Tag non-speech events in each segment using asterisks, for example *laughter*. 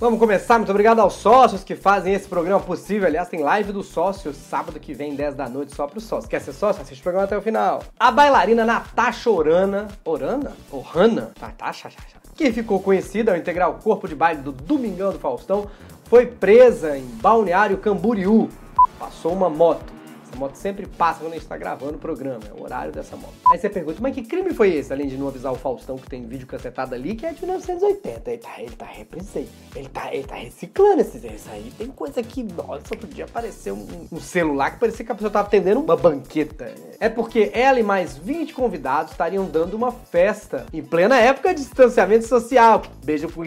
Vamos começar. Muito obrigado aos sócios que fazem esse programa possível. Aliás, tem live dos sócios sábado que vem, 10 da noite, só para os sócios. Quer ser sócio? Assiste o programa até o final. A bailarina Natasha Orana. Orana? Orana? Natasha, que ficou conhecida ao integrar o corpo de baile do Domingão do Faustão, foi presa em Balneário Camboriú. Passou uma moto. A moto sempre passa quando a gente tá gravando o programa, é o horário dessa moto. Aí você pergunta, mas que crime foi esse? Além de não avisar o Faustão que tem vídeo cacetado ali, que é de 1980. Ele tá, ele tá ele tá, ele tá reciclando esses, isso aí. Tem coisa que, nossa, outro dia apareceu um, um celular que parecia que a pessoa tava atendendo uma banqueta. É porque ela e mais 20 convidados estariam dando uma festa em plena época de distanciamento social. Beijo pro.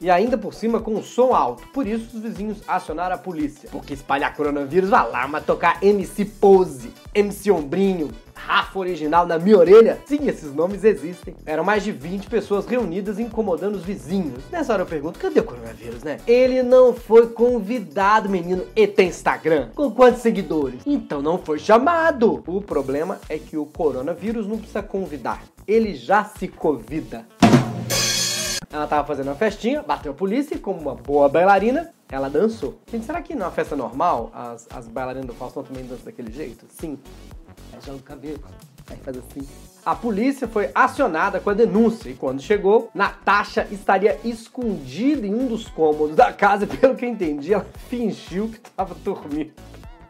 E ainda por cima com um som alto. Por isso os vizinhos acionaram a polícia. Porque espalhar coronavírus, vai lá, mas tocar MC Pose, MC Ombrinho, Rafa Original na minha orelha? Sim, esses nomes existem. Eram mais de 20 pessoas reunidas incomodando os vizinhos. Nessa hora eu pergunto, cadê o coronavírus, né? Ele não foi convidado, menino, e tem Instagram. Com quantos seguidores? Então não foi chamado. O problema é que o coronavírus não precisa convidar. Ele já se convida. Ela tava fazendo uma festinha, bateu a polícia e, como uma boa bailarina, ela dançou. Gente, será que numa festa normal as, as bailarinas do Faustão também dançam daquele jeito? Sim. Aí joga o cabelo, aí faz assim. A polícia foi acionada com a denúncia e quando chegou, Natasha estaria escondida em um dos cômodos da casa. Pelo que eu entendi, ela fingiu que estava dormindo.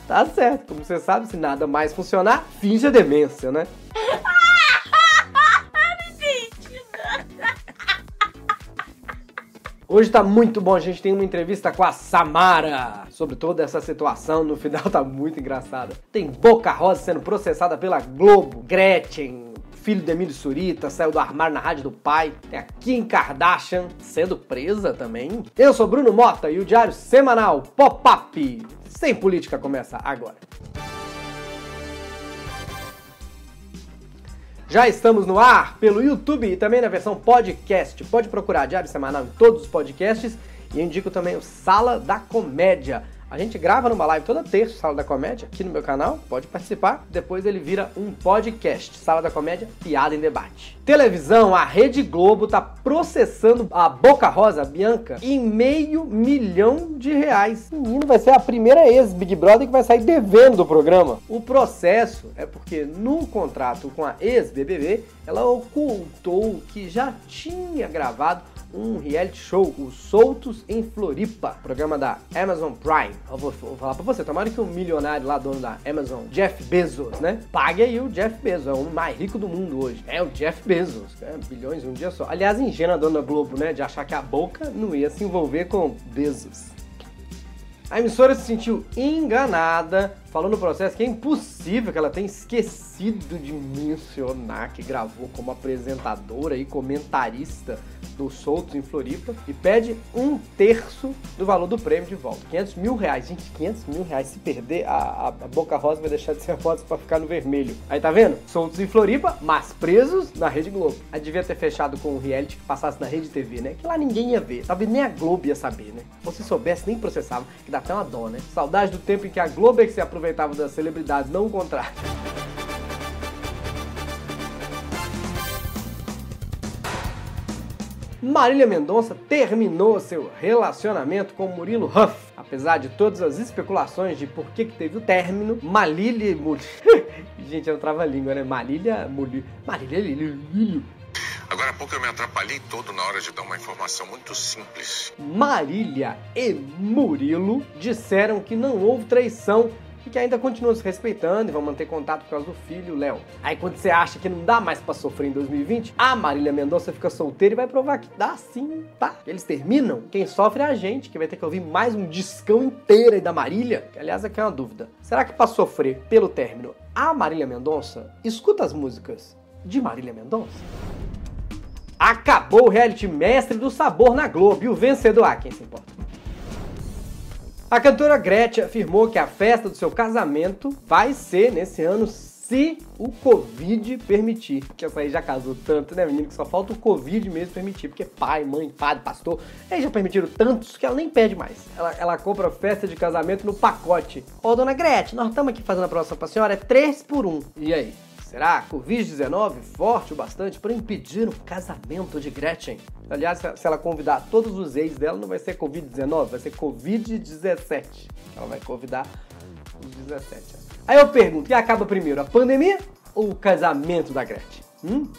Tá certo, como você sabe, se nada mais funcionar, finge a demência, né? *laughs* Hoje tá muito bom, a gente tem uma entrevista com a Samara sobre toda essa situação, no final tá muito engraçada. Tem Boca Rosa sendo processada pela Globo, Gretchen, filho de Emílio Surita, saiu do armário na rádio do pai. Tem a Kim Kardashian sendo presa também. Eu sou Bruno Mota e o diário semanal Pop-Up Sem Política começa agora. Já estamos no ar pelo YouTube e também na versão podcast. Pode procurar Diário Semanal em todos os podcasts e indico também o Sala da Comédia a gente grava numa live toda terça, Sala da Comédia, aqui no meu canal, pode participar. Depois ele vira um podcast, Sala da Comédia, Piada em Debate. Televisão, a Rede Globo tá processando a Boca Rosa, a Bianca, em meio milhão de reais. Menino, vai ser a primeira ex-Big Brother que vai sair devendo do programa. O processo é porque no contrato com a ex-BBB, ela ocultou que já tinha gravado um reality show, o Soltos em Floripa, programa da Amazon Prime. Eu vou, vou falar pra você, tomara que o milionário lá, dono da Amazon, Jeff Bezos, né? Pague aí o Jeff Bezos, é o mais rico do mundo hoje. É o Jeff Bezos, é, bilhões um dia só. Aliás, ingênua a dona Globo, né, de achar que a boca não ia se envolver com Bezos. A emissora se sentiu enganada, falou no processo que é impossível que ela tenha esquecido de mencionar que gravou como apresentadora e comentarista do Soltos em Floripa e pede um terço do valor do prêmio de volta. 500 mil reais. Gente, 500 mil reais. Se perder, a, a, Boca Rosa vai deixar de ser rosa para ficar no vermelho. Aí tá vendo? Soltos em Floripa, mas presos na Rede Globo. Aí devia ter fechado com o reality que passasse na Rede TV, né? Que lá ninguém ia ver. Talvez nem a Globo ia saber, né? Ou se soubesse, nem processava. Que dá até uma dó, né? Saudade do tempo em que a Globo é que se aproveitava das celebridades, não o contrário. Marília Mendonça terminou seu relacionamento com Murilo Huff. Apesar de todas as especulações de por que, que teve o término, Malília Murilo. *laughs* Gente, é um trava-língua, né? Marília Murilo. Marília Murilo. Agora há pouco eu me atrapalhei todo na hora de dar uma informação muito simples. Marília e Murilo disseram que não houve traição e que ainda continuam se respeitando e vão manter contato por causa do filho, Léo. Aí quando você acha que não dá mais para sofrer em 2020, a Marília Mendonça fica solteira e vai provar que dá sim, tá? Eles terminam, quem sofre é a gente, que vai ter que ouvir mais um discão inteiro aí da Marília. Que, aliás, aqui é uma dúvida. Será que para sofrer pelo término, a Marília Mendonça escuta as músicas de Marília Mendonça? Acabou o reality Mestre do Sabor na Globo e o vencedor, ah, quem se importa? A cantora Gretchen afirmou que a festa do seu casamento vai ser nesse ano se o Covid permitir. Que essa aí já casou tanto, né, menino? Que só falta o Covid mesmo permitir. Porque pai, mãe, padre, pastor, eles já permitiram tantos que ela nem pede mais. Ela, ela compra festa de casamento no pacote. Ô, dona Gretchen, nós estamos aqui fazendo a promoção pra senhora, é 3 por 1. E aí? Será Covid-19 forte o bastante para impedir o casamento de Gretchen? Aliás, se ela convidar todos os ex dela, não vai ser Covid-19, vai ser Covid-17. Ela vai convidar os 17. Aí eu pergunto, quem acaba primeiro, a pandemia ou o casamento da Gretchen? Hum?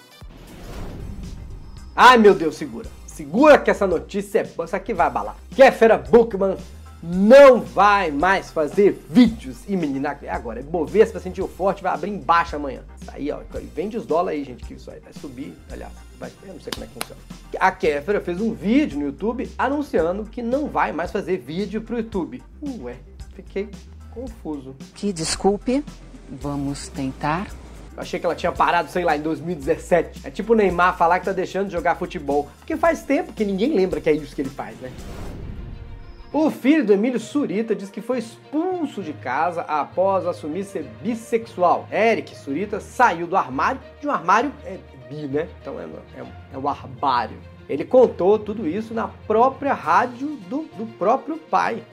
Ai meu Deus, segura. Segura que essa notícia é boa. Isso aqui vai abalar. Kéfera Bookman não vai mais fazer vídeos. E menina, agora, Bovespa sentiu forte, vai abrir embaixo amanhã. Isso aí, ó, vende os dólares aí, gente, que isso aí vai subir. Aliás, vai, eu não sei como é que funciona. A Kéfera fez um vídeo no YouTube anunciando que não vai mais fazer vídeo pro YouTube. Ué, fiquei confuso. Que desculpe, vamos tentar. Eu achei que ela tinha parado, sei lá, em 2017. É tipo o Neymar falar que tá deixando de jogar futebol. Porque faz tempo que ninguém lembra que é isso que ele faz, né? O filho do Emílio Surita diz que foi expulso de casa após assumir ser bissexual. Eric Surita saiu do armário, de um armário é bi, né? Então é, é, é um armário. Ele contou tudo isso na própria rádio do, do próprio pai.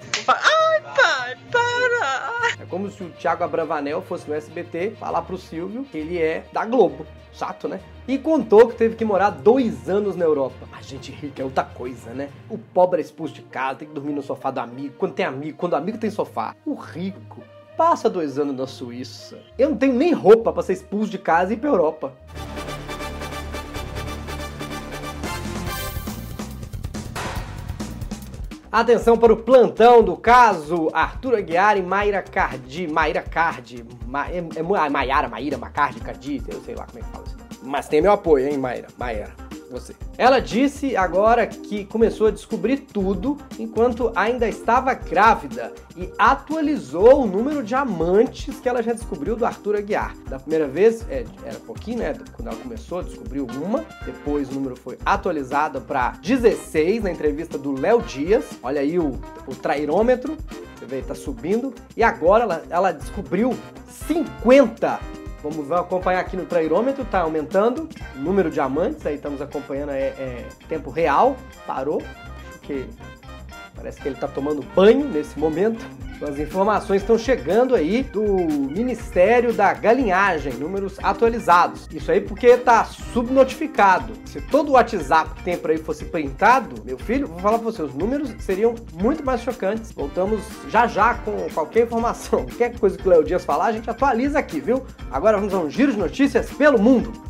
Ai, pai, para! É como se o Thiago Abravanel fosse no SBT falar pro Silvio que ele é da Globo. Chato, né? E contou que teve que morar dois anos na Europa. A gente rica é outra coisa, né? O pobre é expulso de casa, tem que dormir no sofá do amigo. Quando tem amigo, quando o amigo tem sofá. O rico passa dois anos na Suíça. Eu não tenho nem roupa para ser expulso de casa e ir pra Europa. Atenção para o plantão do caso Arthur Aguiar e Mayra Cardi. Mayra Cardi. Ma, é, é Maiara, Maíra, Macardi, Cardi, eu sei lá como é que fala isso. Mas tem meu apoio, hein, Mayra? Mayra você. Ela disse agora que começou a descobrir tudo enquanto ainda estava grávida e atualizou o número de amantes que ela já descobriu do Arthur Aguiar. Da primeira vez, é, era pouquinho, né? Quando ela começou, descobriu uma. Depois o número foi atualizado para 16 na entrevista do Léo Dias. Olha aí o, o trairômetro. Você vê, tá subindo. E agora ela, ela descobriu 50 Vamos acompanhar aqui no trairômetro, tá aumentando o número de amantes, aí estamos acompanhando é, é tempo real, parou, porque parece que ele está tomando banho nesse momento. As informações estão chegando aí do Ministério da Galinhagem, números atualizados. Isso aí porque está subnotificado. Se todo o WhatsApp que tem por aí fosse printado, meu filho, vou falar para você, os números seriam muito mais chocantes. Voltamos já já com qualquer informação. *laughs* Qualquer coisa que o Léo Dias falar, a gente atualiza aqui, viu? Agora vamos a um giro de notícias pelo mundo.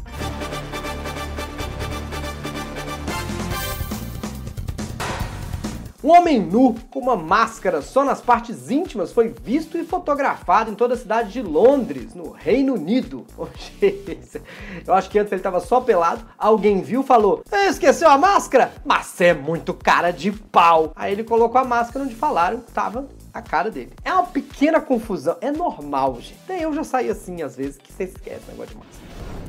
Um homem nu com uma máscara só nas partes íntimas foi visto e fotografado em toda a cidade de Londres, no Reino Unido. *laughs* Eu acho que antes ele estava só pelado, alguém viu e falou: Esqueceu a máscara? Mas é muito cara de pau. Aí ele colocou a máscara onde falaram que tava a cara dele. É uma pequena confusão, é normal, gente. Eu já saí assim às vezes que você esquece o negócio de máscara.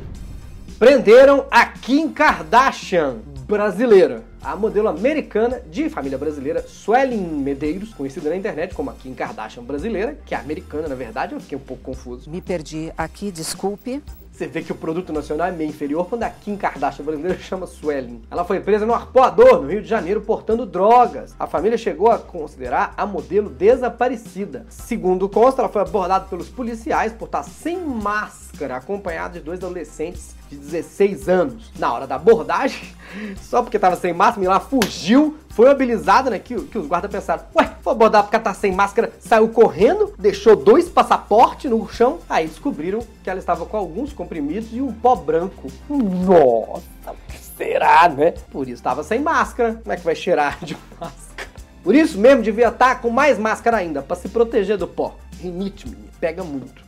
Prenderam a Kim Kardashian, brasileira. A modelo americana de família brasileira, Suelen Medeiros, conhecida na internet como a Kim Kardashian brasileira, que é americana na verdade, eu fiquei um pouco confuso. Me perdi aqui, desculpe. Você vê que o produto nacional é meio inferior quando a Kim Kardashian brasileira chama Suelen. Ela foi presa no Arpoador, no Rio de Janeiro, portando drogas. A família chegou a considerar a modelo desaparecida. Segundo consta, ela foi abordada pelos policiais por estar sem máscara, acompanhada de dois adolescentes de 16 anos. Na hora da abordagem, *laughs* só porque estava sem máscara, ela fugiu, foi mobilizada, né? Que, que os guardas pensaram, ué, vou abordar porque tá sem máscara, saiu correndo, deixou dois passaportes no chão. Aí descobriram que ela estava com alguns comprimidos e um pó branco. Nossa, que será, né? Por isso estava sem máscara. Como é que vai cheirar de máscara? Por isso mesmo devia estar tá com mais máscara ainda, para se proteger do pó. Rinite, menino, pega muito.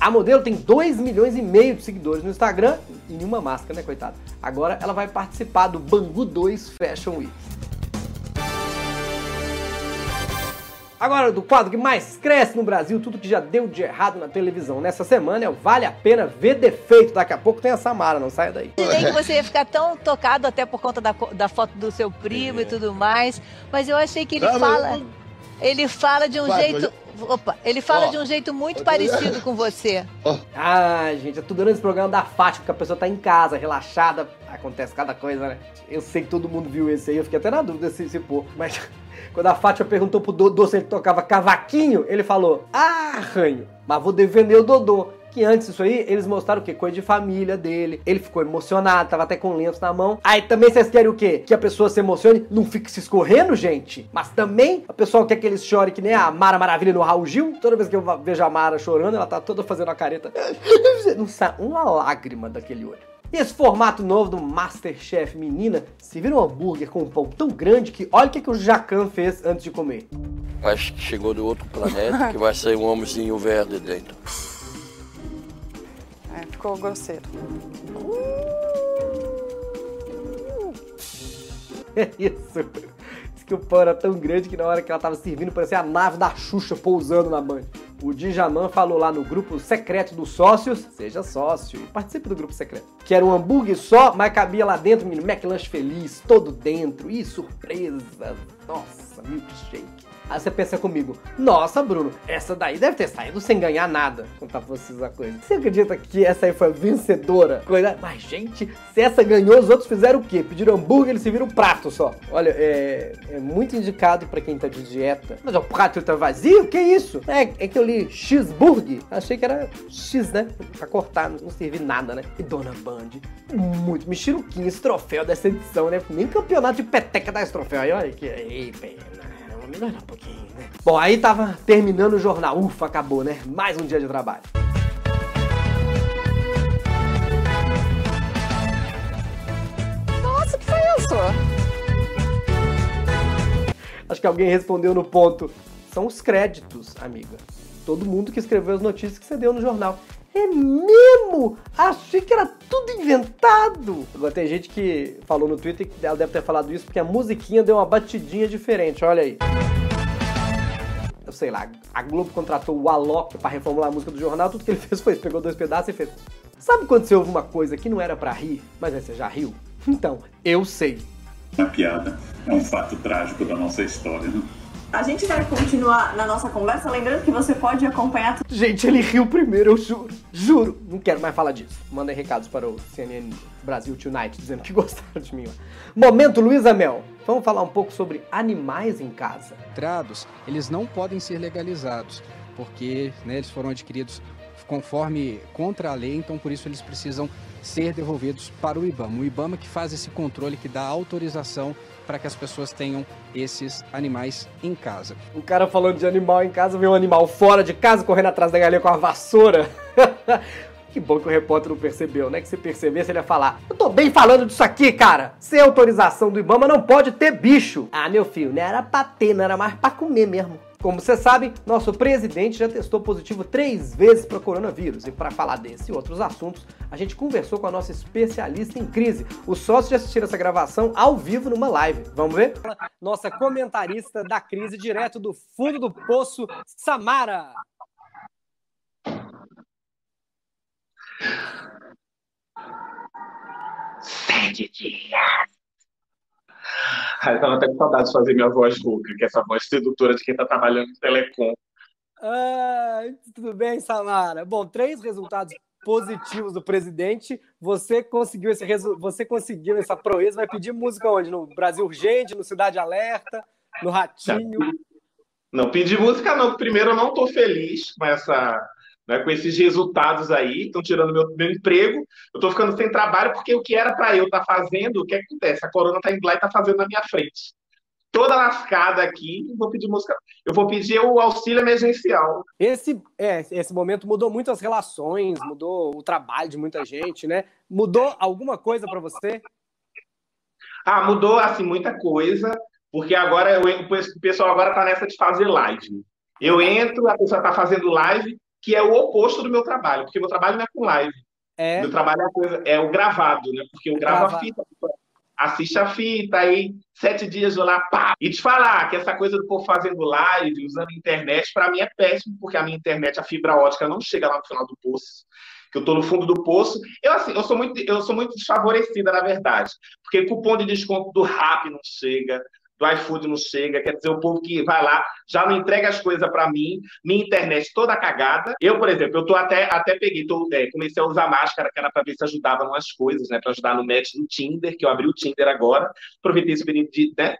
A modelo tem 2 milhões e meio de seguidores no Instagram e nenhuma máscara, né, coitado? Agora ela vai participar do Bangu 2 Fashion Week. Agora, do quadro que mais cresce no Brasil, tudo que já deu de errado na televisão nessa semana é o Vale a Pena Ver Defeito. Daqui a pouco tem a Samara, não saia daí. Imaginei que você ia ficar tão tocado até por conta da, da foto do seu primo é. e tudo mais, mas eu achei que ele ah, fala... Ele fala de um Vai, jeito... Opa, ele fala oh, de um jeito muito parecido com você. Oh. Ah, gente, eu tô dando esse programa da Fátima, porque a pessoa tá em casa, relaxada, acontece cada coisa, né? Eu sei que todo mundo viu esse aí, eu fiquei até na dúvida se, se pô, mas *laughs* quando a Fátima perguntou pro Dodô se ele tocava cavaquinho, ele falou, ah, ranho, mas vou defender o Dodô. Que antes disso aí, eles mostraram o quê? Coisa de família dele. Ele ficou emocionado, tava até com lenço na mão. Aí também vocês querem o quê? Que a pessoa se emocione, não fique se escorrendo, gente. Mas também a pessoa quer que eles chorem que nem a Mara Maravilha no Raul Gil. Toda vez que eu vejo a Mara chorando, ela tá toda fazendo a careta. *laughs* Não sai uma lágrima daquele olho. E esse formato novo do Masterchef Menina, se vira um hambúrguer com um pão tão grande que olha o que, que o Jacan fez antes de comer. Acho que chegou do outro planeta, que vai sair um homenzinho verde dentro. É, ficou grosseiro. *laughs* É isso. Diz que o pão era tão grande que na hora que ela tava servindo parecia a nave da Xuxa pousando na banha. O Djaman falou lá no grupo secreto dos sócios, seja sócio participe do grupo secreto, que era um hambúrguer só, mas cabia lá dentro, menino, McLanche feliz, todo dentro, e surpresa, nossa, milkshake. Aí você pensa comigo, nossa, Bruno, essa daí deve ter saído sem ganhar nada. Contar pra vocês a coisa. Você acredita que essa aí foi a vencedora? Coisa... Mas, gente, se essa ganhou, os outros fizeram o quê? Pediram hambúrguer, eles se viram prato só. Olha, é, é muito indicado pra quem tá de dieta. Mas o prato tá vazio? Que isso? É, é que eu li cheeseburger. Achei que era X, né? Pra cortar, não servir nada, né? E Dona Band, muito mexeruquinho esse troféu dessa edição, né? Nem campeonato de peteca dá esse troféu aí. Olha que... Ei, melhorar um pouquinho, né? Bom, aí tava terminando o jornal. Ufa, acabou, né? Mais um dia de trabalho. Nossa, que foi isso? Acho que alguém respondeu no ponto. São os créditos, amiga. Todo mundo que escreveu as notícias que você deu no jornal. É mesmo? Achei que era tudo inventado. Agora tem gente que falou no Twitter que ela deve ter falado isso porque a musiquinha deu uma batidinha diferente. Olha aí. Eu sei lá, a Globo contratou o Alok para reformular a música do jornal, tudo que ele *laughs* fez foi pegou dois pedaços e fez. Sabe quando você ouve uma coisa que não era para rir, mas aí você já riu? Então, eu sei. A piada é um fato trágico da nossa história, né? A gente vai continuar na nossa conversa, lembrando que você pode acompanhar. Gente, ele riu primeiro, eu juro. Juro. Não quero mais falar disso. Mandem recados para o CNN Brasil Tonight dizendo que *laughs* gostaram de mim. Momento Luísa Mel. Vamos falar um pouco sobre animais em casa. Trados, eles não podem ser legalizados, porque né, eles foram adquiridos conforme contra a lei, então por isso eles precisam ser devolvidos para o IBAMA. O IBAMA que faz esse controle, que dá autorização para que as pessoas tenham esses animais em casa. O cara falando de animal em casa, vê um animal fora de casa correndo atrás da galinha com a vassoura. *laughs* Que bom que o repórter não percebeu, né? Que se percebesse, ele ia falar: Eu tô bem falando disso aqui, cara. Sem autorização do Ibama não pode ter bicho. Ah, meu filho, não era pra ter, não era mais pra comer mesmo. Como você sabe, nosso presidente já testou positivo três vezes para coronavírus. E para falar desse e outros assuntos, a gente conversou com a nossa especialista em crise. Os sócios já assistiram essa gravação ao vivo numa live. Vamos ver? Nossa comentarista da crise, direto do fundo do poço, Samara. Sete dias. Eu tava até com saudade de fazer minha voz rouca, que é essa voz sedutora de quem tá trabalhando em telecom. Ah, tudo bem, Samara? Bom, três resultados positivos do presidente. Você conseguiu esse resu... você conseguiu essa proeza. Vai pedir música onde? No Brasil Urgente, no Cidade Alerta, no Ratinho? Não, pedir música não. Primeiro, eu não tô feliz com essa né, com esses resultados aí, estão tirando meu, meu emprego, eu estou ficando sem trabalho, porque o que era para eu estar tá fazendo, o que acontece? A corona está indo lá e está fazendo na minha frente. Toda lascada aqui, vou pedir música. Eu vou pedir o auxílio emergencial. Esse, é, esse momento mudou muito as relações, mudou o trabalho de muita gente, né? Mudou alguma coisa para você? Ah, mudou assim muita coisa, porque agora eu, o pessoal agora está nessa de fazer live. Eu entro, a pessoa está fazendo live, que é o oposto do meu trabalho, porque meu trabalho não é com live. É. Meu trabalho é, coisa, é o gravado, né? Porque eu gravo a fita, assiste a fita, aí sete dias eu lá, pá! E te falar que essa coisa do povo fazendo live, usando internet, para mim é péssimo, porque a minha internet, a fibra ótica, não chega lá no final do poço. Que eu tô no fundo do poço. Eu, assim, eu sou muito, eu sou muito desfavorecida, na verdade. Porque cupom de desconto do RAP não chega, do iFood não chega, quer dizer, o povo que vai lá já não entrega as coisas para mim, minha internet toda cagada. Eu, por exemplo, eu tô até, até peguei, tô, é, comecei a usar máscara, que era para ver se ajudava em umas coisas, né, para ajudar no match do Tinder, que eu abri o Tinder agora, aproveitei esse período de, né,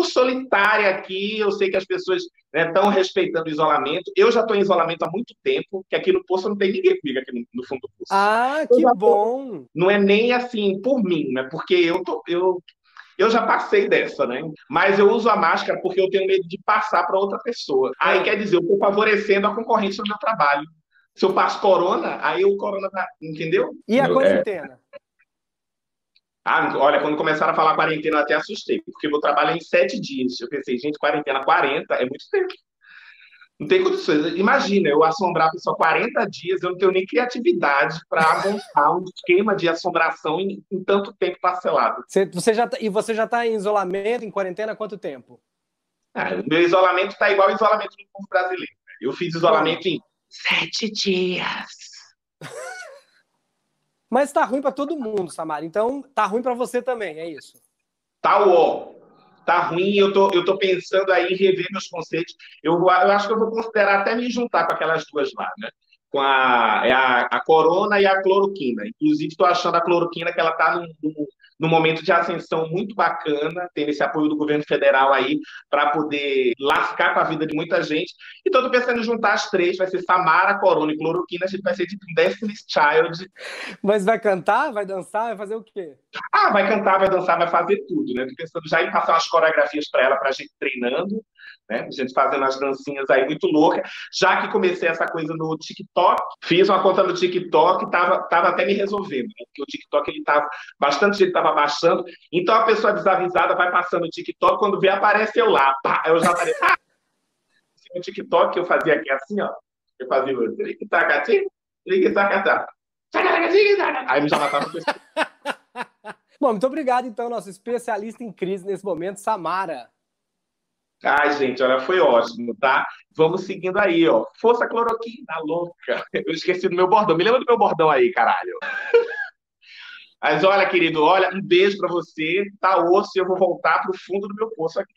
muito solitária aqui. Eu sei que as pessoas estão né, respeitando o isolamento. Eu já estou em isolamento há muito tempo, que aqui no posto não tem ninguém comigo aqui no, no fundo do posto. Ah, que bom! Não é nem assim por mim, né? Porque eu tô, eu eu já passei dessa, né? Mas eu uso a máscara porque eu tenho medo de passar para outra pessoa. Aí quer dizer, eu estou favorecendo a concorrência do meu trabalho. Se eu passo corona, aí o corona tá. Entendeu? E a é. quarentena? Ah, olha, quando começaram a falar quarentena, eu até assustei, porque meu trabalho é em sete dias. Eu pensei, gente, quarentena 40 é muito tempo. Não tem condições. Imagina, eu assombrar a pessoa 40 dias, eu não tenho nem criatividade para montar um esquema de assombração em, em tanto tempo parcelado. Você, você já tá, e você já está em isolamento, em quarentena, há quanto tempo? Ah, o meu isolamento está igual ao isolamento do povo brasileiro. Eu fiz isolamento em sete dias. *laughs* Mas tá ruim para todo mundo, Samara. Então, tá ruim para você também, é isso? Tá ó. Tá ruim, eu tô, eu tô pensando aí em rever meus conceitos. Eu, eu acho que eu vou considerar até me juntar com aquelas duas lá, né? Com a, é a, a corona e a cloroquina. Inclusive, estou achando a cloroquina que ela tá num, num momento de ascensão muito bacana, tendo esse apoio do governo federal aí para poder lascar com a vida de muita gente. E estou pensando em juntar as três, vai ser Samara, Corona e Cloroquina, a gente vai ser tipo Destiny's Child. Mas vai cantar, vai dançar, vai fazer o quê? Ah, vai cantar, vai dançar, vai fazer tudo, né? Tô pensando já em passar umas coreografias para ela, para a gente treinando né? A gente fazendo as dancinhas aí muito louca. Já que comecei essa coisa no TikTok, fiz uma conta no TikTok, tava, tava até me resolvendo, né? porque o TikTok ele tava bastante gente tava baixando. Então a pessoa desavisada vai passando o TikTok, quando vê aparece eu lá, pá, eu já falei, ah! no TikTok eu fazia aqui assim, ó. Eu fazia o tic-tac-tac, tic-tac-tac. Aí me já matava *laughs* Bom, muito obrigado, então, nosso especialista em crise nesse momento, Samara. Ai, gente, olha, foi ótimo, tá? Vamos seguindo aí, ó. Força cloroquina, louca. *laughs* Eu esqueci do meu bordão. Me lembra do meu bordão aí, caralho. *laughs* Mas olha, querido, olha, um beijo para você. Tá osso e eu vou voltar pro fundo do meu poço aqui.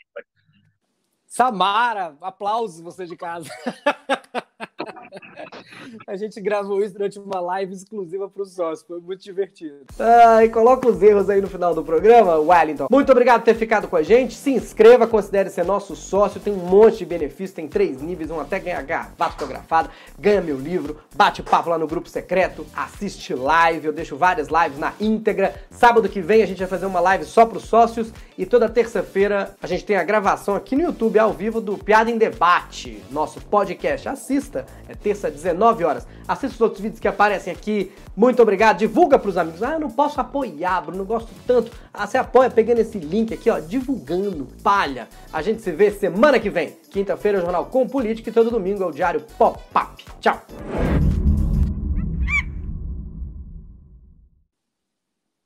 Samara, aplausos você de casa. *laughs* *laughs* A gente gravou isso durante uma live exclusiva para o sócio, foi muito divertido. Ah, e coloca os erros aí no final do programa, Wellington. Muito obrigado por ter ficado com a gente. Se inscreva, considere ser nosso sócio. Tem um monte de benefícios, tem três níveis, um até ganhar gravata fotografada, ganha meu livro, bate papo lá no grupo secreto, assiste live. Eu deixo várias lives na íntegra. Sábado que vem a gente vai fazer uma live só para os sócios e toda terça-feira a gente tem a gravação aqui no YouTube ao vivo do Piada em Debate, nosso podcast. Assista, é terça, 19 horas. Assista os outros vídeos que aparecem aqui. Muito obrigado. Divulga para os amigos. Ah, eu não posso apoiar, Bruno, não gosto tanto. Ah, você apoia pegando esse link aqui, ó, divulgando. Palha. A gente se vê semana que vem. Quinta-feira é o Jornal Com Política e todo domingo é o Diário Pop-Up. Tchau.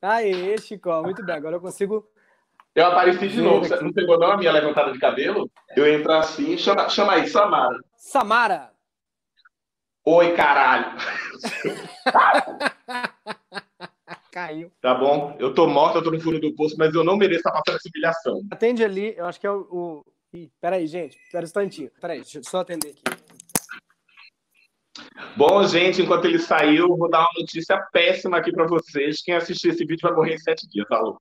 Aê, Chico, muito bem. Agora eu consigo eu apareci de novo. Você não pegou não a minha levantada de cabelo? Eu entro assim, chama, chama aí, Samara. Samara. Oi, caralho. *laughs* Caiu. Tá bom? Eu tô morto, eu tô no fundo do poço, mas eu não mereço estar passando essa humilhação. Atende ali, eu acho que é o. o... Ih, peraí, gente. Pera um instantinho. Peraí, deixa eu só atender aqui. Bom, gente, enquanto ele saiu, vou dar uma notícia péssima aqui para vocês. Quem assistir esse vídeo vai morrer em sete dias, tá louco?